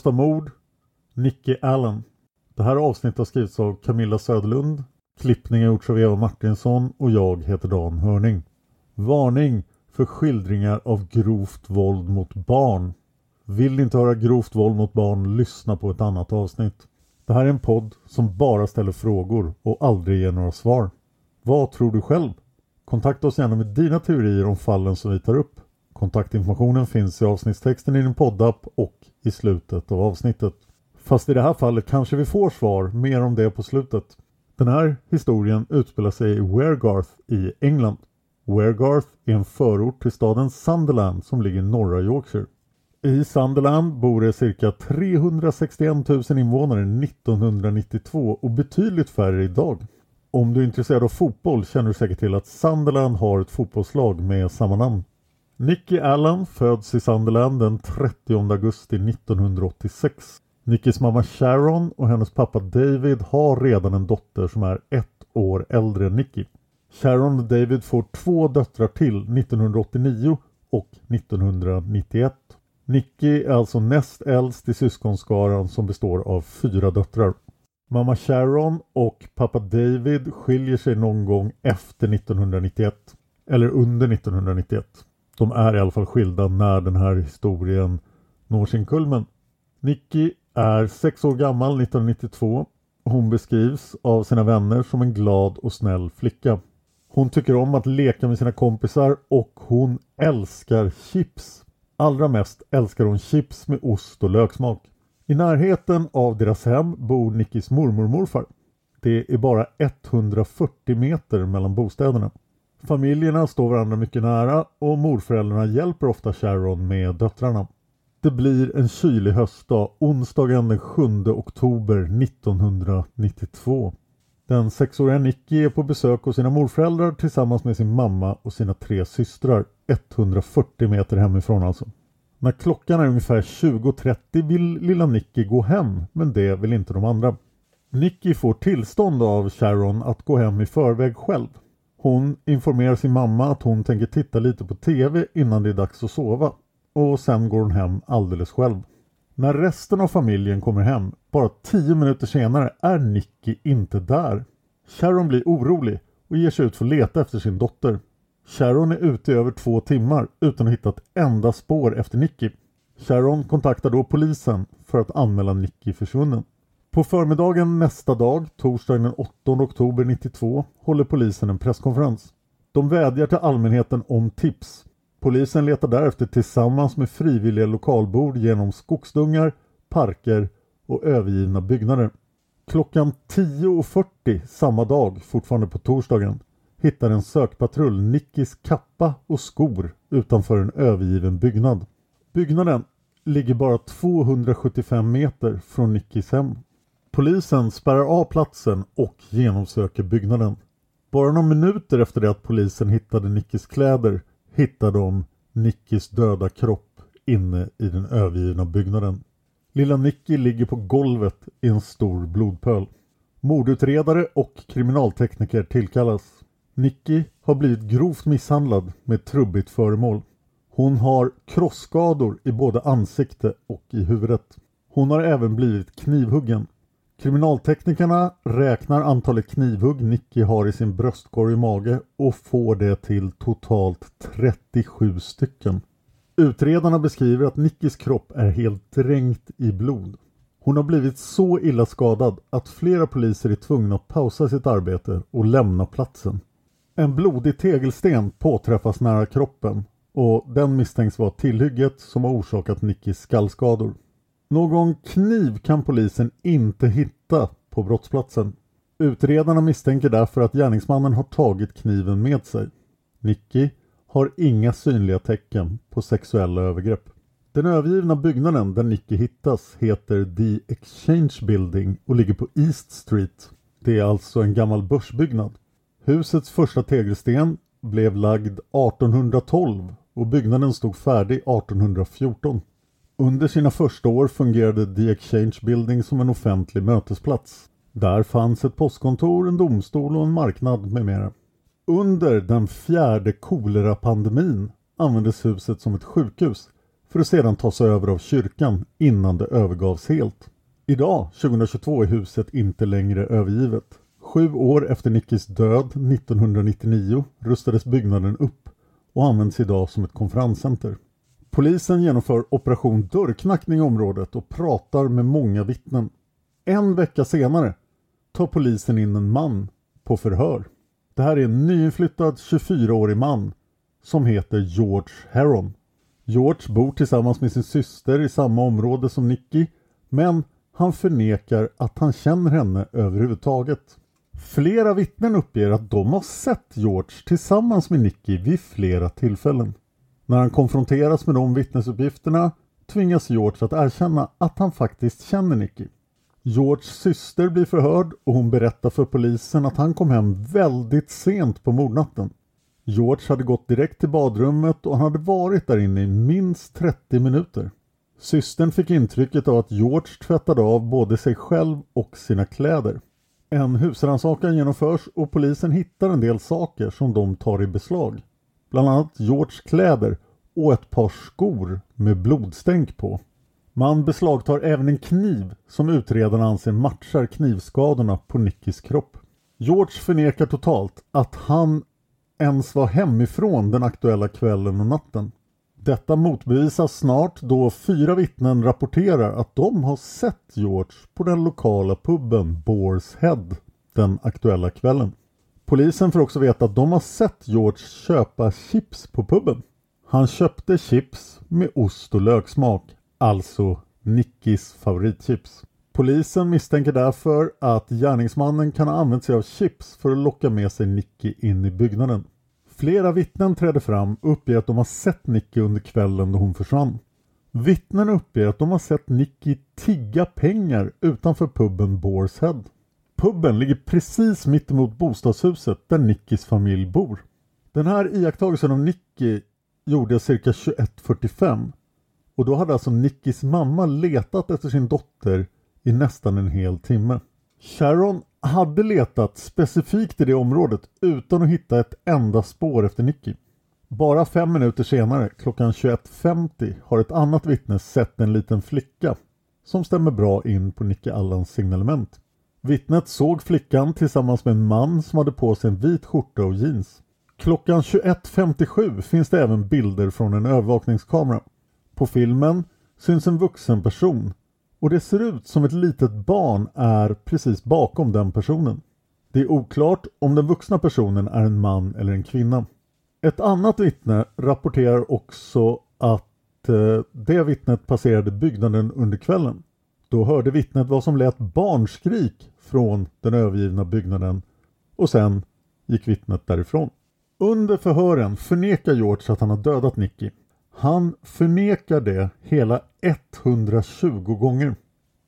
Olösta mord, Nicky Allen. Det här avsnittet har skrivits av Camilla Söderlund, klippning har gjorts av Eva Martinsson och jag heter Dan Hörning. Varning för skildringar av grovt våld mot barn. Vill ni inte höra grovt våld mot barn, lyssna på ett annat avsnitt. Det här är en podd som bara ställer frågor och aldrig ger några svar. Vad tror du själv? Kontakta oss gärna med dina teorier om fallen som vi tar upp. Kontaktinformationen finns i avsnittstexten i din poddapp och i slutet av avsnittet. Fast i det här fallet kanske vi får svar, mer om det på slutet. Den här historien utspelar sig i Weargarth i England. Weargarth är en förort till staden Sunderland som ligger i norra Yorkshire. I Sunderland bor det cirka 361 000 invånare 1992 och betydligt färre idag. Om du är intresserad av fotboll känner du säkert till att Sunderland har ett fotbollslag med samma namn. Nicky Allen föds i Sunderland den 30 augusti 1986. Nickys mamma Sharon och hennes pappa David har redan en dotter som är ett år äldre än Nicky. Sharon och David får två döttrar till 1989 och 1991. Nicky är alltså näst äldst i syskonskaran som består av fyra döttrar. Mamma Sharon och pappa David skiljer sig någon gång efter 1991. Eller under 1991. De är i alla fall skilda när den här historien når sin kulmen. Nicky är sex år gammal 1992. Hon beskrivs av sina vänner som en glad och snäll flicka. Hon tycker om att leka med sina kompisar och hon älskar chips. Allra mest älskar hon chips med ost och löksmak. I närheten av deras hem bor Nickis mormor och morfar. Det är bara 140 meter mellan bostäderna. Familjerna står varandra mycket nära och morföräldrarna hjälper ofta Sharon med döttrarna. Det blir en kylig höstdag onsdagen den 7 oktober 1992. Den sexåriga Nicky är på besök hos sina morföräldrar tillsammans med sin mamma och sina tre systrar 140 meter hemifrån alltså. När klockan är ungefär 20.30 vill lilla Nicky gå hem men det vill inte de andra. Nicky får tillstånd av Sharon att gå hem i förväg själv. Hon informerar sin mamma att hon tänker titta lite på TV innan det är dags att sova och sen går hon hem alldeles själv. När resten av familjen kommer hem, bara tio minuter senare, är Nicky inte där. Sharon blir orolig och ger sig ut för att leta efter sin dotter. Sharon är ute i över två timmar utan att hitta ett enda spår efter Nicky. Sharon kontaktar då polisen för att anmäla Nicky försvunnen. På förmiddagen nästa dag, torsdagen den 8 oktober 92, håller polisen en presskonferens. De vädjar till allmänheten om tips. Polisen letar därefter tillsammans med frivilliga lokalbor genom skogsdungar, parker och övergivna byggnader. Klockan 10.40 samma dag, fortfarande på torsdagen, hittar en sökpatrull Nickis kappa och skor utanför en övergiven byggnad. Byggnaden ligger bara 275 meter från Nickis hem. Polisen spärrar av platsen och genomsöker byggnaden. Bara några minuter efter det att polisen hittade Nickis kläder hittar de Nickis döda kropp inne i den övergivna byggnaden. Lilla Nicky ligger på golvet i en stor blodpöl. Mordutredare och kriminaltekniker tillkallas. Nicky har blivit grovt misshandlad med ett trubbigt föremål. Hon har krossskador i både ansikte och i huvudet. Hon har även blivit knivhuggen. Kriminalteknikerna räknar antalet knivhugg Nicky har i sin bröstkorg och mage och får det till totalt 37 stycken. Utredarna beskriver att Nickis kropp är helt dränkt i blod. Hon har blivit så illa skadad att flera poliser är tvungna att pausa sitt arbete och lämna platsen. En blodig tegelsten påträffas nära kroppen och den misstänks vara tillhygget som har orsakat Nickis skallskador. Någon kniv kan polisen inte hitta på brottsplatsen. Utredarna misstänker därför att gärningsmannen har tagit kniven med sig. Nicky har inga synliga tecken på sexuella övergrepp. Den övergivna byggnaden där Nicky hittas heter The Exchange Building och ligger på East Street. Det är alltså en gammal börsbyggnad. Husets första tegelsten blev lagd 1812 och byggnaden stod färdig 1814. Under sina första år fungerade The Exchange Building som en offentlig mötesplats. Där fanns ett postkontor, en domstol och en marknad med mera. Under den fjärde kolerapandemin användes huset som ett sjukhus för att sedan tas över av kyrkan innan det övergavs helt. Idag, 2022, är huset inte längre övergivet. Sju år efter Nickis död 1999 rustades byggnaden upp och används idag som ett konferenscenter. Polisen genomför operation dörrknackning i området och pratar med många vittnen. En vecka senare tar polisen in en man på förhör. Det här är en nyinflyttad 24-årig man som heter George Heron. George bor tillsammans med sin syster i samma område som Nicky men han förnekar att han känner henne överhuvudtaget. Flera vittnen uppger att de har sett George tillsammans med Nicky vid flera tillfällen. När han konfronteras med de vittnesuppgifterna tvingas George att erkänna att han faktiskt känner Nicky. Georges syster blir förhörd och hon berättar för polisen att han kom hem väldigt sent på mordnatten. George hade gått direkt till badrummet och han hade varit där inne i minst 30 minuter. Systern fick intrycket av att George tvättade av både sig själv och sina kläder. En husrannsakan genomförs och polisen hittar en del saker som de tar i beslag. Bland annat Georges kläder och ett par skor med blodstänk på. Man beslagtar även en kniv som utredarna anser matchar knivskadorna på Nickys kropp. George förnekar totalt att han ens var hemifrån den aktuella kvällen och natten. Detta motbevisas snart då fyra vittnen rapporterar att de har sett George på den lokala puben Boars Head den aktuella kvällen. Polisen får också veta att de har sett George köpa chips på puben. Han köpte chips med ost och löksmak, alltså Nickis favoritchips. Polisen misstänker därför att gärningsmannen kan ha använt sig av chips för att locka med sig Nicky in i byggnaden. Flera vittnen träder fram och uppger att de har sett Nicky under kvällen då hon försvann. Vittnen uppger att de har sett Nicky tigga pengar utanför puben Boars Head. Puben ligger precis mittemot bostadshuset där Nickis familj bor. Den här iakttagelsen av Nicky gjorde cirka 21.45 och då hade alltså Nickis mamma letat efter sin dotter i nästan en hel timme. Sharon hade letat specifikt i det området utan att hitta ett enda spår efter Nicky. Bara fem minuter senare, klockan 21.50, har ett annat vittne sett en liten flicka som stämmer bra in på Nicky Allans signalement. Vittnet såg flickan tillsammans med en man som hade på sig en vit skjorta och jeans. Klockan 21.57 finns det även bilder från en övervakningskamera. På filmen syns en vuxen person och det ser ut som ett litet barn är precis bakom den personen. Det är oklart om den vuxna personen är en man eller en kvinna. Ett annat vittne rapporterar också att eh, det vittnet passerade byggnaden under kvällen. Då hörde vittnet vad som lät barnskrik från den övergivna byggnaden och sen gick vittnet därifrån. Under förhören förnekar George att han har dödat Nicky. Han förnekar det hela 120 gånger.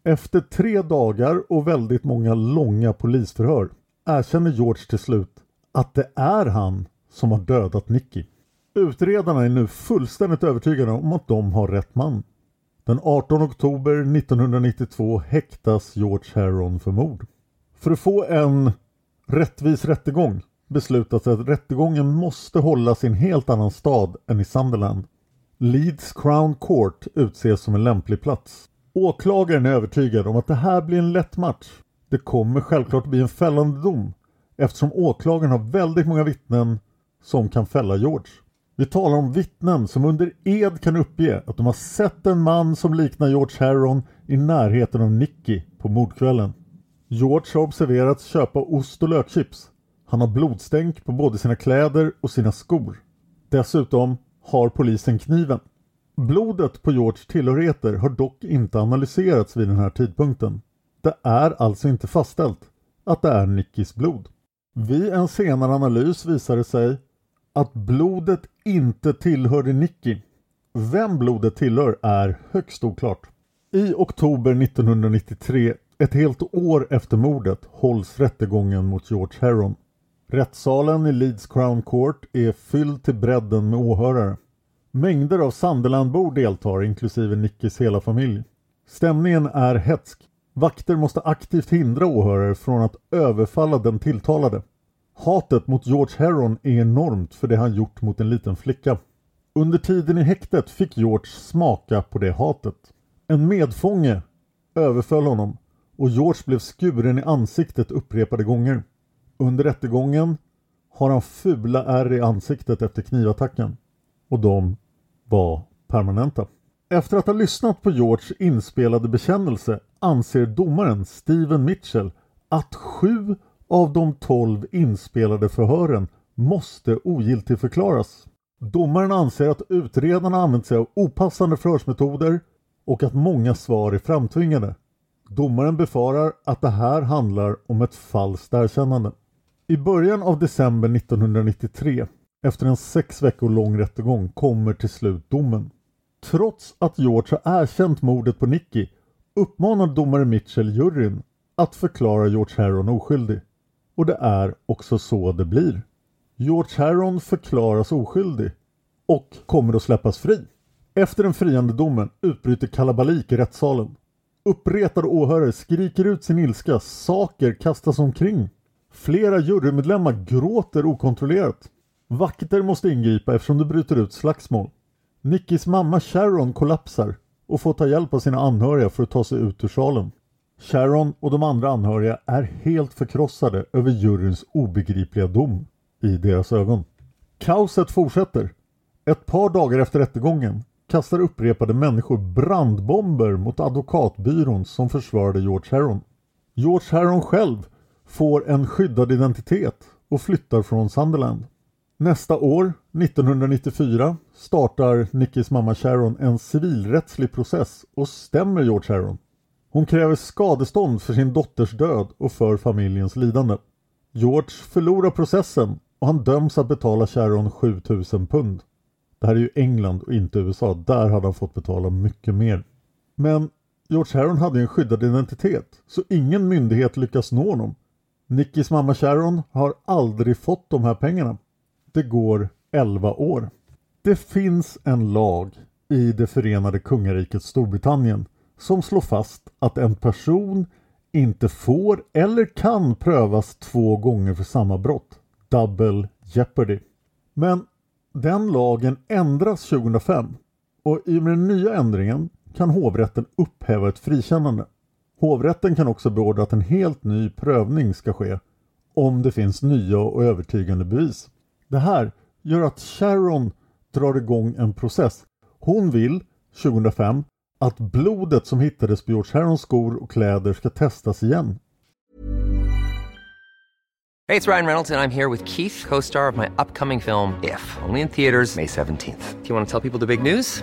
Efter tre dagar och väldigt många långa polisförhör erkänner George till slut att det är han som har dödat Nicky. Utredarna är nu fullständigt övertygade om att de har rätt man. Den 18 oktober 1992 häktas George Heron för mord. För att få en rättvis rättegång beslutas att rättegången måste hållas i en helt annan stad än i Sunderland. Leeds Crown Court utses som en lämplig plats. Åklagaren är övertygad om att det här blir en lätt match. Det kommer självklart bli en fällande dom eftersom åklagaren har väldigt många vittnen som kan fälla George. Vi talar om vittnen som under ed kan uppge att de har sett en man som liknar George Harron i närheten av Nicky på mordkvällen. George har observerats köpa ost och lökchips. Han har blodstänk på både sina kläder och sina skor. Dessutom har polisen kniven. Blodet på George tillhörigheter har dock inte analyserats vid den här tidpunkten. Det är alltså inte fastställt att det är Nickys blod. Vid en senare analys visade det sig att blodet inte tillhörde Nicky. Vem blodet tillhör är högst oklart. I oktober 1993, ett helt år efter mordet, hålls rättegången mot George Heron. Rättssalen i Leeds Crown Court är fylld till bredden med åhörare. Mängder av Sunderlandbor deltar inklusive Nickys hela familj. Stämningen är hetsk. Vakter måste aktivt hindra åhörare från att överfalla den tilltalade. Hatet mot George Heron är enormt för det han gjort mot en liten flicka. Under tiden i häktet fick George smaka på det hatet. En medfånge överföll honom och George blev skuren i ansiktet upprepade gånger. Under rättegången har han fula ärr i ansiktet efter knivattacken och de var permanenta. Efter att ha lyssnat på George inspelade bekännelse anser domaren Steven Mitchell att sju av de tolv inspelade förhören måste ogiltigförklaras. Domaren anser att utredarna använt sig av opassande förhörsmetoder och att många svar är framtvingade. Domaren befarar att det här handlar om ett falskt erkännande. I början av december 1993, efter en sex veckor lång rättegång, kommer till slut domen. Trots att George har erkänt mordet på Nicky uppmanar domare Mitchell juryn att förklara George Herron oskyldig. Och det är också så det blir. George Harron förklaras oskyldig och kommer att släppas fri. Efter den friande domen utbryter kalabalik i rättssalen. Uppretade åhörare skriker ut sin ilska, saker kastas omkring. Flera jurymedlemmar gråter okontrollerat. Vakter måste ingripa eftersom det bryter ut slagsmål. Nickis mamma Sharon kollapsar och får ta hjälp av sina anhöriga för att ta sig ut ur salen. Sharon och de andra anhöriga är helt förkrossade över juryns obegripliga dom i deras ögon. Kaoset fortsätter. Ett par dagar efter rättegången kastar upprepade människor brandbomber mot advokatbyrån som försvarade George Harron. George Harron själv får en skyddad identitet och flyttar från Sunderland. Nästa år, 1994, startar Nickys mamma Sharon en civilrättslig process och stämmer George Harron. Hon kräver skadestånd för sin dotters död och för familjens lidande. George förlorar processen och han döms att betala Sharon 7000 pund. Det här är ju England och inte USA. Där hade han fått betala mycket mer. Men George Harron hade en skyddad identitet så ingen myndighet lyckas nå honom. Nickys mamma Sharon har aldrig fått de här pengarna. Det går 11 år. Det finns en lag i det förenade kungariket Storbritannien som slår fast att en person inte får eller kan prövas två gånger för samma brott. Double jeopardy. Men den lagen ändras 2005 och i och med den nya ändringen kan hovrätten upphäva ett frikännande. Hovrätten kan också beordra att en helt ny prövning ska ske om det finns nya och övertygande bevis. Det här gör att Sharon drar igång en process. Hon vill, 2005, att blodet som hittades på George Harons skor och kläder ska testas igen. Det är Ryan Reynolds, och jag är här med Keith, co star of my upcoming film, If, only in theaters, May 17th. Do you want to tell people the big news?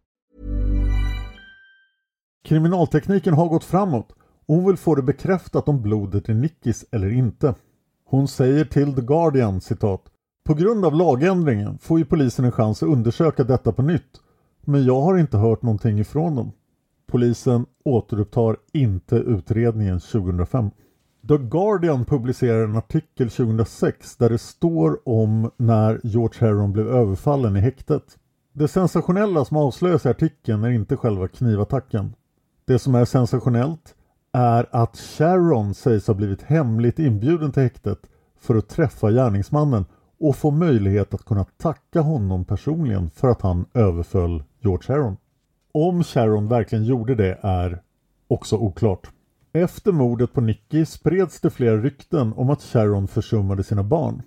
Kriminaltekniken har gått framåt och hon vill få det bekräftat om blodet är Nickis eller inte. Hon säger till The Guardian citat På grund av lagändringen får ju polisen en chans att undersöka detta på nytt. Men jag har inte hört någonting ifrån dem. Polisen återupptar inte utredningen 2005. The Guardian publicerar en artikel 2006 där det står om när George Herron blev överfallen i häktet. Det sensationella som avslöjas i artikeln är inte själva knivattacken. Det som är sensationellt är att Sharon sägs ha blivit hemligt inbjuden till häktet för att träffa gärningsmannen och få möjlighet att kunna tacka honom personligen för att han överföll George Sharon. Om Sharon verkligen gjorde det är också oklart. Efter mordet på Nicky spreds det flera rykten om att Sharon försummade sina barn.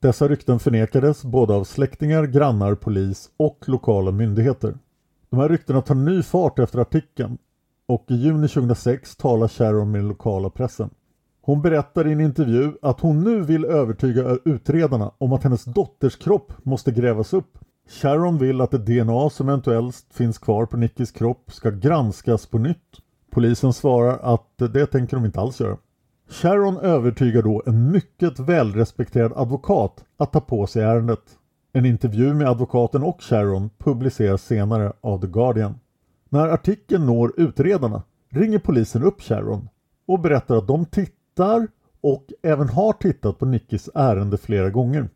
Dessa rykten förnekades både av släktingar, grannar, polis och lokala myndigheter. De här ryktena tar ny fart efter artikeln och i juni 2006 talar Sharon med den lokala pressen. Hon berättar i en intervju att hon nu vill övertyga utredarna om att hennes dotters kropp måste grävas upp. Sharon vill att det DNA som eventuellt finns kvar på Nickis kropp ska granskas på nytt. Polisen svarar att det tänker de inte alls göra. Sharon övertygar då en mycket välrespekterad advokat att ta på sig ärendet. En intervju med advokaten och Sharon publiceras senare av The Guardian. När artikeln når utredarna ringer polisen upp Sharon och berättar att de tittar och även har tittat på Nickis ärende flera gånger.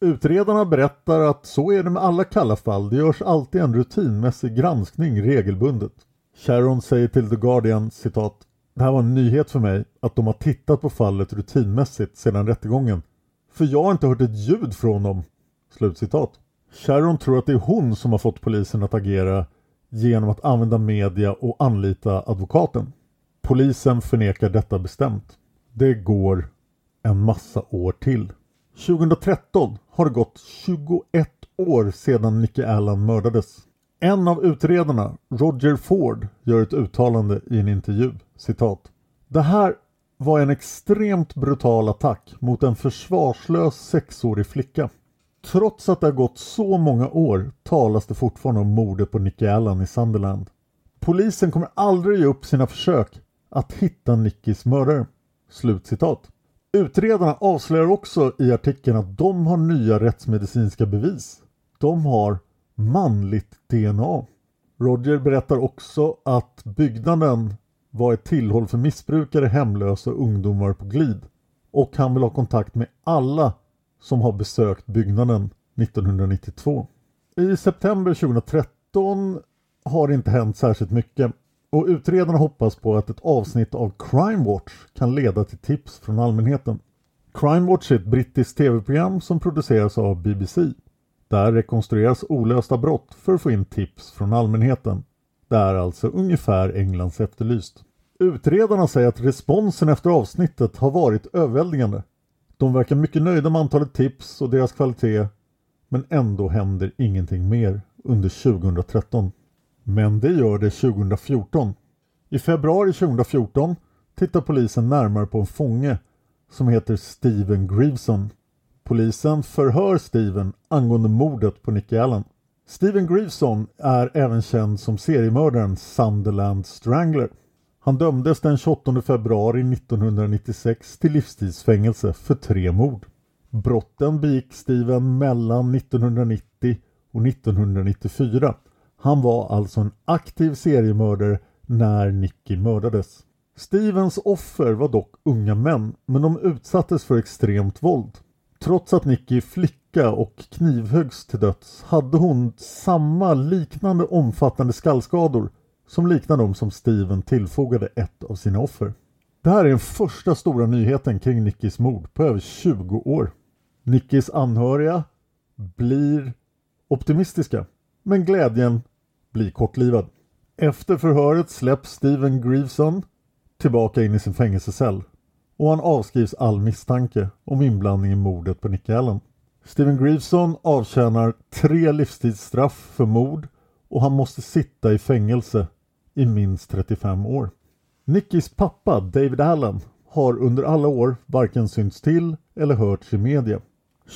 Utredarna berättar att så är det med alla kalla fall. Det görs alltid en rutinmässig granskning regelbundet. Sharon säger till The Guardian citat Det här var en nyhet för mig att de har tittat på fallet rutinmässigt sedan rättegången. För jag har inte hört ett ljud från dem. Slutcitat. Sharon tror att det är hon som har fått polisen att agera genom att använda media och anlita advokaten. Polisen förnekar detta bestämt. Det går en massa år till. 2013 har det gått 21 år sedan Nicky Allen mördades. En av utredarna, Roger Ford, gör ett uttalande i en intervju. Citat. Det här var en extremt brutal attack mot en försvarslös sexårig flicka. Trots att det har gått så många år talas det fortfarande om mordet på Nicky Allen i Sunderland. Polisen kommer aldrig ge upp sina försök att hitta Nickys mördare. Slutcitat. Utredarna avslöjar också i artikeln att de har nya rättsmedicinska bevis. De har manligt DNA. Roger berättar också att byggnaden var ett tillhåll för missbrukare, hemlösa och ungdomar på glid. Och han vill ha kontakt med alla som har besökt byggnaden 1992. I september 2013 har det inte hänt särskilt mycket och utredarna hoppas på att ett avsnitt av Crime Watch kan leda till tips från allmänheten. Crime Watch är ett brittiskt tv-program som produceras av BBC. Där rekonstrueras olösta brott för att få in tips från allmänheten. Det är alltså ungefär Englands Efterlyst. Utredarna säger att responsen efter avsnittet har varit överväldigande. De verkar mycket nöjda med antalet tips och deras kvalitet men ändå händer ingenting mer under 2013. Men det gör det 2014. I februari 2014 tittar polisen närmare på en fånge som heter Steven Greveson. Polisen förhör Steven angående mordet på Nicky Allen. Steven Greveson är även känd som seriemördaren Sunderland Strangler. Han dömdes den 28 februari 1996 till livstidsfängelse för tre mord. Brotten begick Steven mellan 1990 och 1994. Han var alltså en aktiv seriemördare när Nicky mördades. Stevens offer var dock unga män men de utsattes för extremt våld. Trots att Nicky är flicka och knivhöggs till döds hade hon samma liknande omfattande skallskador som liknar de som Steven tillfogade ett av sina offer. Det här är den första stora nyheten kring Nickys mord på över 20 år. Nickys anhöriga blir optimistiska men glädjen blir kortlivad. Efter förhöret släpps Steven Greveson tillbaka in i sin fängelsecell och han avskrivs all misstanke om inblandning i mordet på Nick Allen. Steven Greveson avtjänar tre livstidsstraff för mord och han måste sitta i fängelse i minst 35 år. Nickys pappa David Allen har under alla år varken synts till eller hörts i media.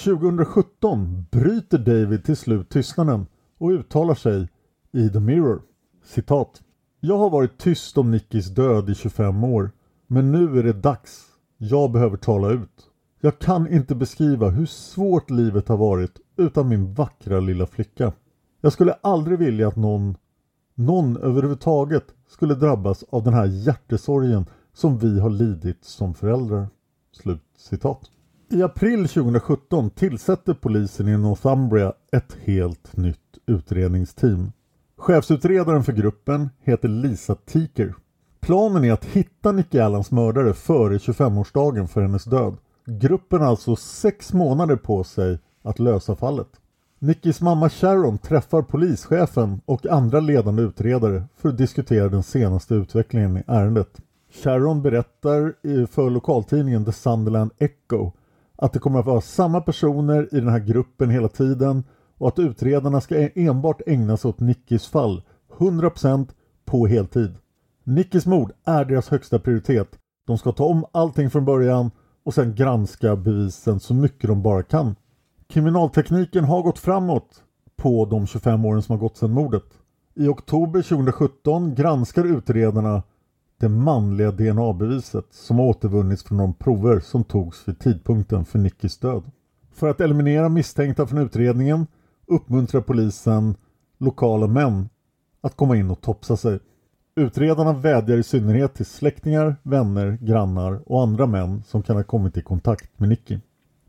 2017 bryter David till slut tystnaden och uttalar sig i The Mirror. Citat. Jag har varit tyst om Nickis död i 25 år. Men nu är det dags. Jag behöver tala ut. Jag kan inte beskriva hur svårt livet har varit utan min vackra lilla flicka. Jag skulle aldrig vilja att någon, någon överhuvudtaget skulle drabbas av den här hjärtesorgen som vi har lidit som föräldrar. Slut citat. I april 2017 tillsätter polisen i Northumbria ett helt nytt utredningsteam. Chefsutredaren för gruppen heter Lisa Tiker. Planen är att hitta Nicky Allans mördare före 25-årsdagen för hennes död. Gruppen har alltså sex månader på sig att lösa fallet. Nickys mamma Sharon träffar polischefen och andra ledande utredare för att diskutera den senaste utvecklingen i ärendet. Sharon berättar för lokaltidningen The Sunderland Echo att det kommer att vara samma personer i den här gruppen hela tiden och att utredarna ska e-, enbart ägna sig åt Nickis fall 100% på heltid. Nickis mord är deras högsta prioritet. De ska ta om allting från början och sen granska bevisen så mycket de bara kan. Kriminaltekniken har gått framåt på de 25 åren som har gått sedan mordet. I oktober 2017 granskar utredarna det manliga DNA-beviset som har återvunnits från de prover som togs vid tidpunkten för Nickys död. För att eliminera misstänkta från utredningen uppmuntrar polisen lokala män att komma in och topsa sig. Utredarna vädjar i synnerhet till släktingar, vänner, grannar och andra män som kan ha kommit i kontakt med Nicky.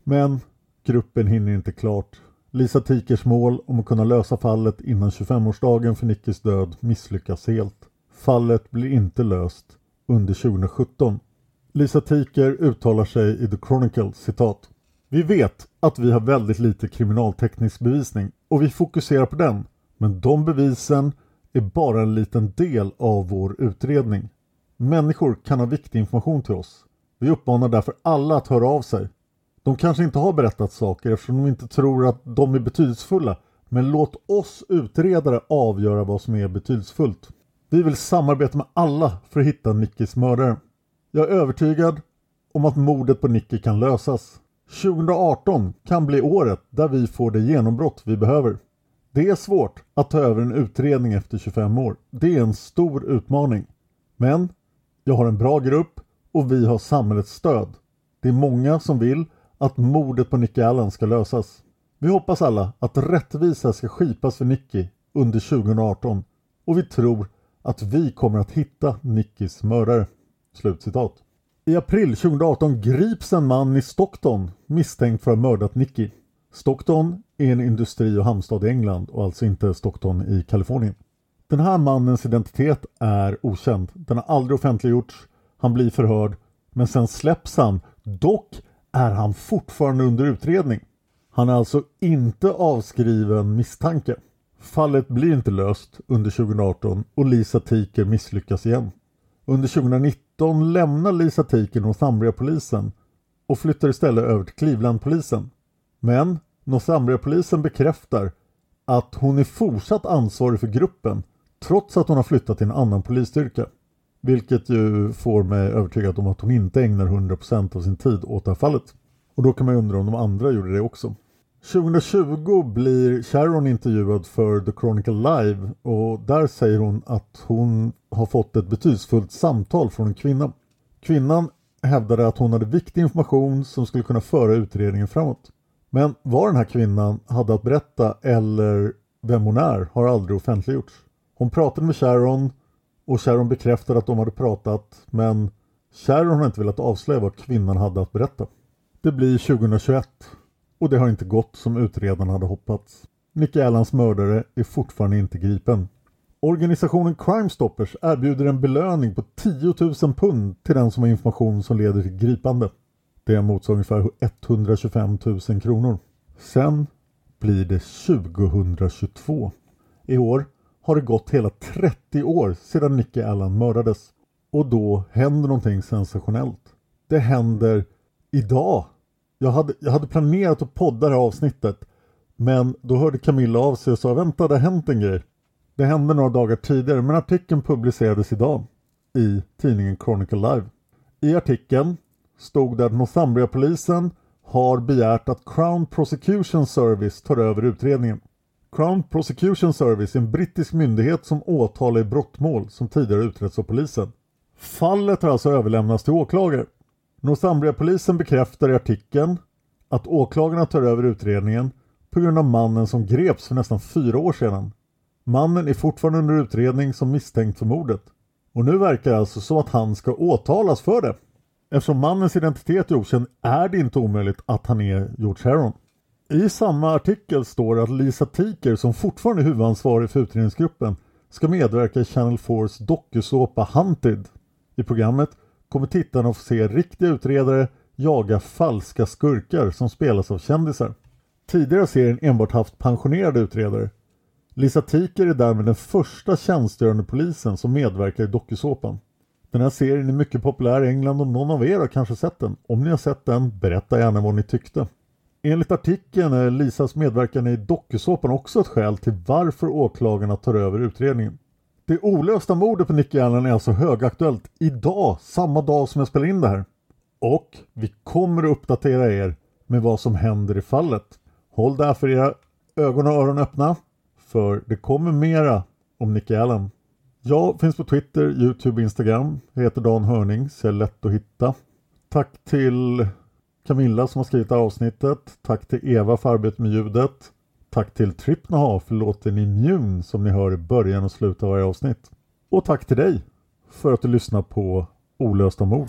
Men gruppen hinner inte klart. Lisa Tikers mål om att kunna lösa fallet innan 25-årsdagen för Nickys död misslyckas helt. Fallet blir inte löst under 2017. Lisa Tiker uttalar sig i The Chronicle citat. Vi vet att vi har väldigt lite kriminalteknisk bevisning och vi fokuserar på den. Men de bevisen är bara en liten del av vår utredning. Människor kan ha viktig information till oss. Vi uppmanar därför alla att höra av sig. De kanske inte har berättat saker eftersom de inte tror att de är betydelsefulla. Men låt oss utredare avgöra vad som är betydelsefullt. Vi vill samarbeta med alla för att hitta Nickis mördare. Jag är övertygad om att mordet på Nicky kan lösas. 2018 kan bli året där vi får det genombrott vi behöver. Det är svårt att ta över en utredning efter 25 år. Det är en stor utmaning. Men jag har en bra grupp och vi har samhällets stöd. Det är många som vill att mordet på Nicky Allen ska lösas. Vi hoppas alla att rättvisa ska skipas för Nicky under 2018 och vi tror att vi kommer att hitta Nickys mördare." Slutcitat. I april 2018 grips en man i Stockton misstänkt för att ha mördat Nicky. Stockton är en industri och hamnstad i England och alltså inte Stockton i Kalifornien. Den här mannens identitet är okänd. Den har aldrig offentliggjorts. Han blir förhörd men sen släpps han. Dock är han fortfarande under utredning. Han är alltså inte avskriven misstanke. Fallet blir inte löst under 2018 och Lisa Tiker misslyckas igen. Under 2019 lämnar Lisa Tiker Northumbria-polisen och flyttar istället över till Cleveland-polisen. Men Northumbria-polisen bekräftar att hon är fortsatt ansvarig för gruppen trots att hon har flyttat till en annan polisstyrka. Vilket ju får mig övertygad om att hon inte ägnar 100% av sin tid åt det här fallet. Och då kan man ju undra om de andra gjorde det också. 2020 blir Sharon intervjuad för The Chronicle Live och där säger hon att hon har fått ett betydelsefullt samtal från en kvinna. Kvinnan hävdade att hon hade viktig information som skulle kunna föra utredningen framåt. Men vad den här kvinnan hade att berätta eller vem hon är har aldrig offentliggjorts. Hon pratade med Sharon och Sharon bekräftade att de hade pratat men Sharon har inte velat avslöja vad kvinnan hade att berätta. Det blir 2021 och det har inte gått som utredarna hade hoppats. Nicky Allans mördare är fortfarande inte gripen. Organisationen Crime Stoppers erbjuder en belöning på 10 000 pund till den som har information som leder till gripande. Det motsvarar ungefär 125 000 kronor. Sen blir det 2022. I år har det gått hela 30 år sedan Nicky Allan mördades. Och då händer någonting sensationellt. Det händer idag. Jag hade, jag hade planerat att podda det här avsnittet men då hörde Camilla av sig och sa vänta det har hänt en grej. Det hände några dagar tidigare men artikeln publicerades idag i tidningen Chronicle Live. I artikeln stod det att Northumbria-polisen har begärt att Crown Prosecution Service tar över utredningen. Crown Prosecution Service är en brittisk myndighet som åtalar i brottmål som tidigare utretts av polisen. Fallet har alltså överlämnats till åklagare. Northumbria-polisen bekräftar i artikeln att åklagarna tar över utredningen på grund av mannen som greps för nästan fyra år sedan. Mannen är fortfarande under utredning som misstänkt för mordet. Och nu verkar det alltså så att han ska åtalas för det. Eftersom mannens identitet är okänd är det inte omöjligt att han är George Heron. I samma artikel står det att Lisa Tiker som fortfarande är huvudansvarig för utredningsgruppen ska medverka i Channel 4s dokusåpa Hunted. I programmet kommer tittarna att få se riktiga utredare jaga falska skurkar som spelas av kändisar. Tidigare har serien enbart haft pensionerade utredare. Lisa Tiker är därmed den första tjänstgörande polisen som medverkar i dokusåpan. Den här serien är mycket populär i England och någon av er har kanske sett den. Om ni har sett den, berätta gärna vad ni tyckte. Enligt artikeln är Lisas medverkan i dokusåpan också ett skäl till varför åklagarna tar över utredningen. Det olösta mordet på Nicky Allen är alltså högaktuellt idag, samma dag som jag spelar in det här. Och vi kommer att uppdatera er med vad som händer i fallet. Håll därför era ögon och öron öppna, för det kommer mera om Nicky Allen. Jag finns på Twitter, Youtube och Instagram. Jag heter Dan Hörning, så jag är lätt att hitta. Tack till Camilla som har skrivit avsnittet. Tack till Eva för arbetet med ljudet. Tack till Tripnaha för låten Immune som ni hör i början och slutet av varje avsnitt. Och tack till dig för att du lyssnar på Olösta mord.